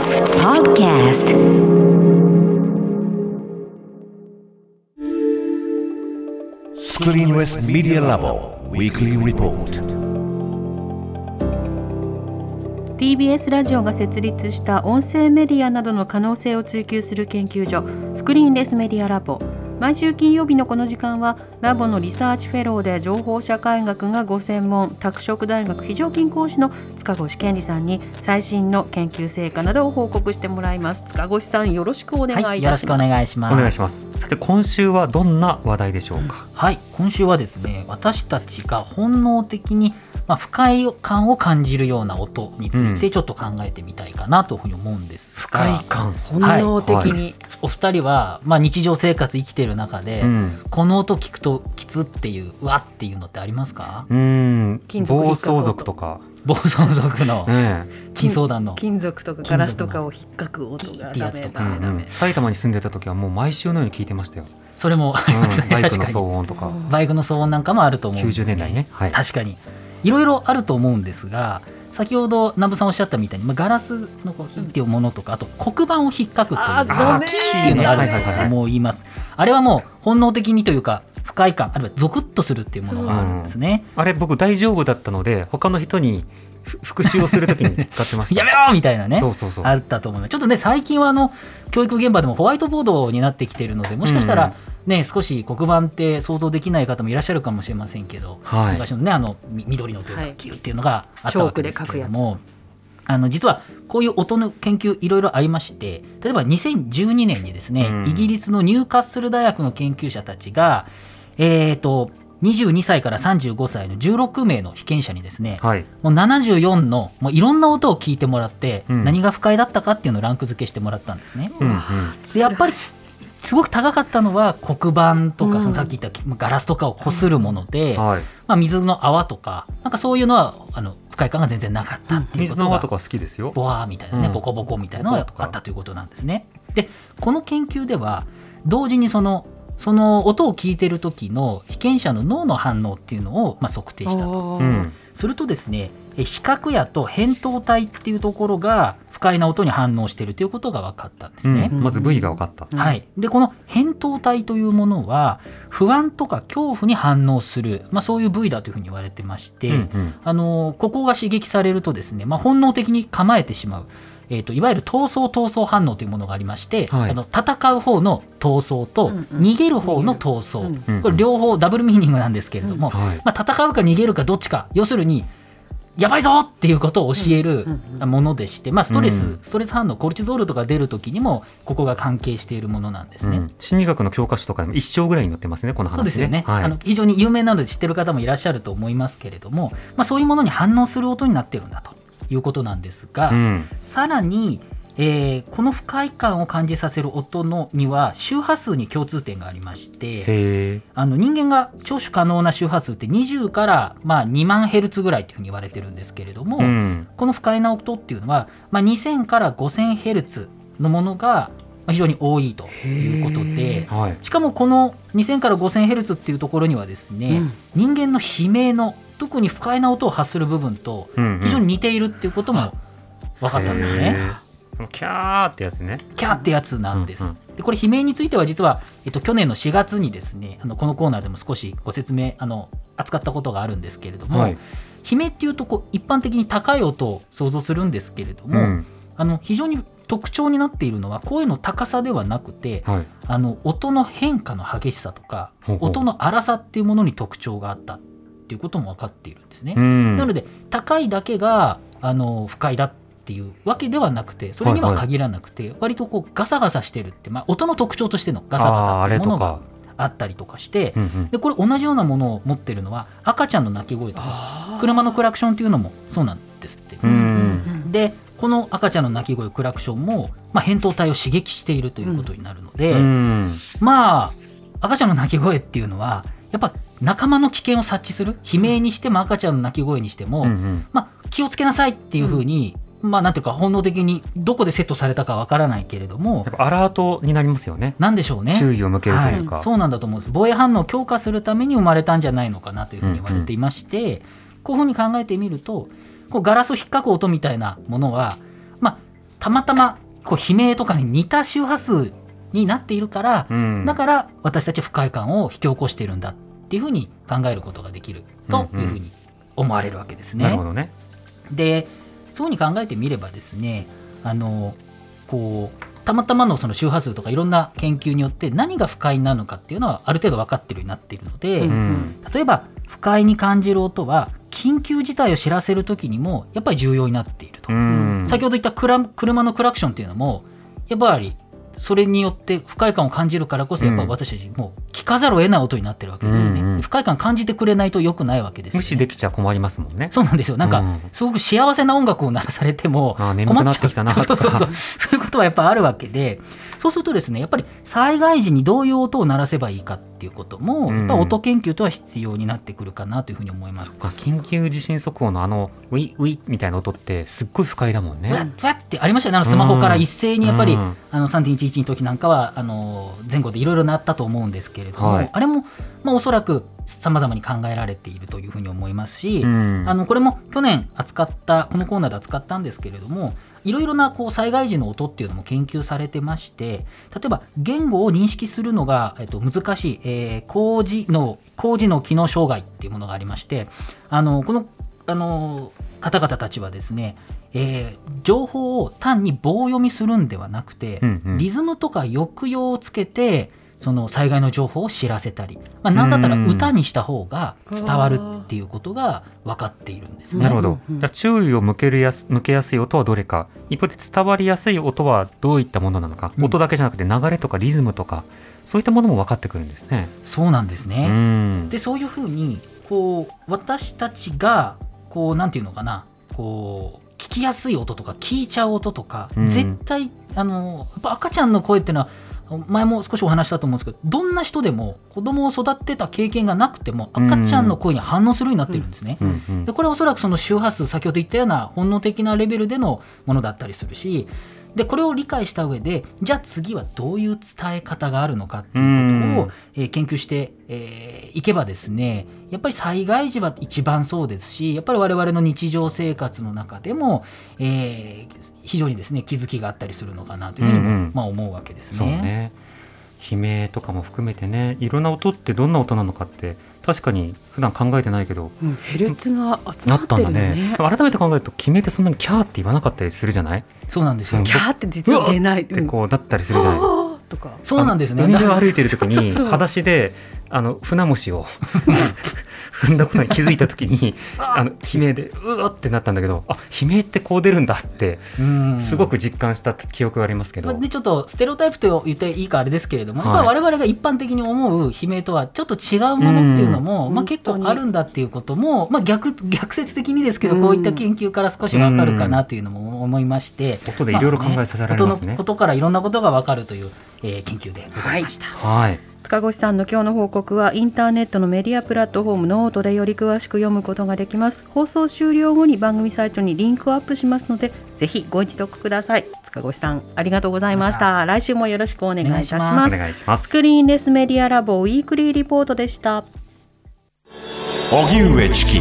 TBS ニューススクリーンレスメディアラボ TBS ラジオが設立した音声メディアなどの可能性を追求する研究所スクリーンレスメディアラボ毎週金曜日のこの時間はラボのリサーチフェローで情報社会学がご専門拓殖大学非常勤講師の塚越健二さんに最新の研究成果などを報告してもらいます。塚越さんよろしくお願いいたします、はい、よろしくお願いします。お願いしますさて今週はどんな話題でしょうか、はい今週はですね私たちが本能的にまあ、不快感を感じるような音についてちょっと考えてみたいかなというふうに思うんです不快感。本能的に、はい、お二人は、まあ、日常生活生きてる中で、うん、この音聞くときつっていううわっていうのってありますか？うん。暴走族とか。暴走族の珍相談の。金属とかガラスとかを引っかく音が。ダメダメダメ。埼玉に住んでた時はもう毎週のように聞いてましたよ。それもありますね、うん、バイクの騒音とか。バイクの騒音なんかもあると思うんです、ね、90年代ね、はい、確かにいろいろあると思うんですが先ほど南部さんおっしゃったみたいに、まあ、ガラスのこう火っていうものとかあと黒板を引っかくというキーっていうのがあると思います。あれはもう本能的にというか不快感あるいはゾクッとするっていうものがあるんですね、うん、あれ僕大丈夫だったので他の人に復習をするときに使ってました。やめろみたいなねそうそうそう。あったと思います。ちょっとね最近はあの教育現場でもホワイトボードになってきているのでもしかしたら、ね、少し黒板って想像できない方もいらっしゃるかもしれませんけど、はい、昔のねあの緑のというか球っていうのがあったわけですけれども、あの実はこういう音の研究いろいろありまして例えば2012年にですね、うん、イギリスのニューカッスル大学の研究者たちが、えーと、22歳から35歳の16名の被験者にですね、はい、もう74のもういろんな音を聞いてもらって、うん、何が不快だったかっていうのをランク付けしてもらったんですね。うんうん、でやっぱりすごく高かったのは黒板とか、そのさっき言ったガラスとかをこするもので、うん。はい、まあ、水の泡とかなんかそういうのはあの不快感が全然なかったっていうことが、水の泡とか好きですよ。ボワーみたいなね、ボコボコみたいなのがあったということなんですね。でこの研究では同時にそのその音を聞いてる時の被験者の脳の反応っていうのをまあ測定したと。うんするとですね視覚野と扁桃体っていうところが不快な音に反応しているということが分かったんですね。うん、まず部位が分かった。はい。でこの扁桃体というものは不安とか恐怖に反応する、まあ、そういう部位だというふうに言われてまして、うんうん、あのここが刺激されるとですね、まあ、本能的に構えてしまう。えーと、いわゆる闘争闘争反応というものがありまして、はい、あの戦う方の闘争と逃げる方の闘争、うんうん、これ両方ダブルミーニングなんですけれども、うん。はい、まあ、戦うか逃げるかどっちか要するにやばいぞっていうことを教えるものでして、まあ、ストレス、ストレス反応コルチゾールとか出る時にもここが関係しているものなんですね、うん、心理学の教科書とかでも一章ぐらいに載ってますねこの話、ね、そうですよね、はい、あの非常に有名なので知ってる方もいらっしゃると思いますけれども、まあ、そういうものに反応する音になってるんだということなんですが、うん、さらにえー、この不快感を感じさせる音のには周波数に共通点がありましてあの人間が聴取可能な周波数って20から、まあ、2万ヘルツぐらいというふうに言われてるんですけれども、うん、この不快な音っていうのは、まあ、2000から5000ヘルツのものが非常に多いということで、はい、しかもこの2000から5000ヘルツっていうところにはですね、うん、人間の悲鳴の特に不快な音を発する部分と非常に似ているっていうことも分かったんですね。キャーってやつね。キャーってやつなんです。うんうん、でこれ悲鳴については実は、えっと、去年の4月にですねあのこのコーナーでも少しご説明あの扱ったことがあるんですけれども、はい、悲鳴っていうとこう一般的に高い音を想像するんですけれども、うん、あの非常に特徴になっているのは声の高さではなくて、はい、あの音の変化の激しさとか音の荒さっていうものに特徴があった。っていうことも分かっているんですね。なので高いだけがあの不快だっっていうわけではなくてそれには限らなくて、割とこうガサガサしてるって、まあ、音の特徴としてのガサガサっていうものがあったりとかして、でこれ同じようなものを持ってるのは赤ちゃんの鳴き声とか車のクラクションっていうのもそうなんですって。でこの赤ちゃんの鳴き声クラクションも、まあ、扁桃体を刺激しているということになるので、まあ赤ちゃんの鳴き声っていうのはやっぱ仲間の危険を察知する悲鳴にしても赤ちゃんの鳴き声にしても、うんうん、まあ、気をつけなさいっていうふうにまあ、なんていうか本能的にどこでセットされたかわからないけれどもアラートになりますよね。なんでしょうね。注意を向けるというか、はい、そうなんだと思うんです。防衛反応を強化するために生まれたんじゃないのかなというふうに言われていまして、うんうん、こういうふうに考えてみるとこうガラスを引っかく音みたいなものは、まあ、たまたまこう悲鳴とかに似た周波数になっているから、うん。だから私たち不快感を引き起こしているんだ。っていうふうに考えることができるというふうに思われるわけですね。なるほどね。でそうに考えてみればですねあのこうたまたまのその周波数とかいろんな研究によって何が不快なのかっていうのはある程度分かってるようになっているので、うんうん例えば不快に感じる音は緊急事態を知らせる時にもやっぱり重要になっていると。うん先ほど言ったクラ車のクラクションっていうのもやっぱりそれによって不快感を感じるからこそやっぱ私たちもう聞かざるを得ない音になってるわけですよね、うんうん不快感感じてくれないと良くないわけですよ、ね、無視できちゃ困りますもんね。そうなんですよ。なんか、うん。すごく幸せな音楽を鳴らされても困っちゃう。そうそうそう。そういうことはやっぱあるわけでそうするとですねやっぱり災害時にどういう音を鳴らせばいいかっていうことも、うん。やっぱ音研究とは必要になってくるかなというふうに思います。そっか緊急地震速報のあのウィウィみたいな音ってすっごい不快だもんうわっね。うわってありましたよね。あのスマホから一斉にやっぱり、うん。あの3.11の時なんかはあの前後でいろいろなったと思うんですけれども、はい。あれも、まあ、おそらくさまざまに考えられているというふうに思いますし、うん。あのこれも去年扱ったこのコーナーで扱ったんですけれどもいろいろなこう災害時の音っていうのも研究されてまして例えば言語を認識するのが、えっと、難しい、えー高次脳高次脳機能障害っていうものがありましてあのこのあの方々たちはですね、えー情報を単に棒読みするんではなくて、うんうん。リズムとか抑揚をつけてその災害の情報を知らせたり、まあ、なんだったら歌にした方が伝わるっていうことが分かっているんですね。なるほど。注意を向けるやす向けやすい音はどれか、一方で伝わりやすい音はどういったものなのか、うん音だけじゃなくて流れとかリズムとか、そういったものも分かってくるんですね。そうなんですうね。ん。でそういうふうにこう私たちがこうなんていうのかなこう聞きやすい音とか聞いちゃう音とか、うん絶対あのやっぱ赤ちゃんの声っていうのは前も少しお話ししたと思うんですけどどんな人でも子供を育てた経験がなくても赤ちゃんの声に反応するようになってるんですね。でこれはおそらくその周波数先ほど言ったような本能的なレベルでのものだったりするしでこれを理解した上でじゃあ次はどういう伝え方があるのかっていうことを、えー研究してい、えーいけばですねやっぱり災害時は一番そうですしやっぱり我々の日常生活の中でも、えー非常にですね気づきがあったりするのかなというふうにも、うんうんまあ、思うわけですそうね。ね。悲鳴とかも含めてね、いろんな音ってどんな音なのかって確かに普段考えてないけど。うんヘルツが集なっまってるのたんだねね。改めて考えると決めてそんなにキャーって言わなかったりするじゃない？そうなんですよ、うんキャーって実は出ない。ってこうなったりするじゃない、あーとか。そうなんですね。海辺を歩いている時に 裸足であの船虫を 踏んだことに気づいた時に あ。の悲鳴でうわってなったんだけどあ悲鳴ってこう出るんだってうん。すごく実感した記憶がありますけど、まあ、でちょっとステレオタイプと言っていいかあれですけれども、はい。やっぱ我々が一般的に思う悲鳴とはちょっと違うものっていうのも、うん。まあ、結構あるんだっていうことも、まあ、逆逆説的にですけど、うんこういった研究から少しわかるかなというのも思いまして、音でいろいろ考えさせられますね。音のことからいろんなことがわかるという、えー研究でございました。はい塚越さんの今日の報告はインターネットのメディアプラットフォームノートでより詳しく読むことができます。放送終了後に番組サイトにリンクをアップしますのでぜひご一読ください。塚越さんありがとうございました。来週もよろしくお願いいたしお願いします。お願いします。スクリーンレスメディアラボウィークリーリポートでした。荻上チキ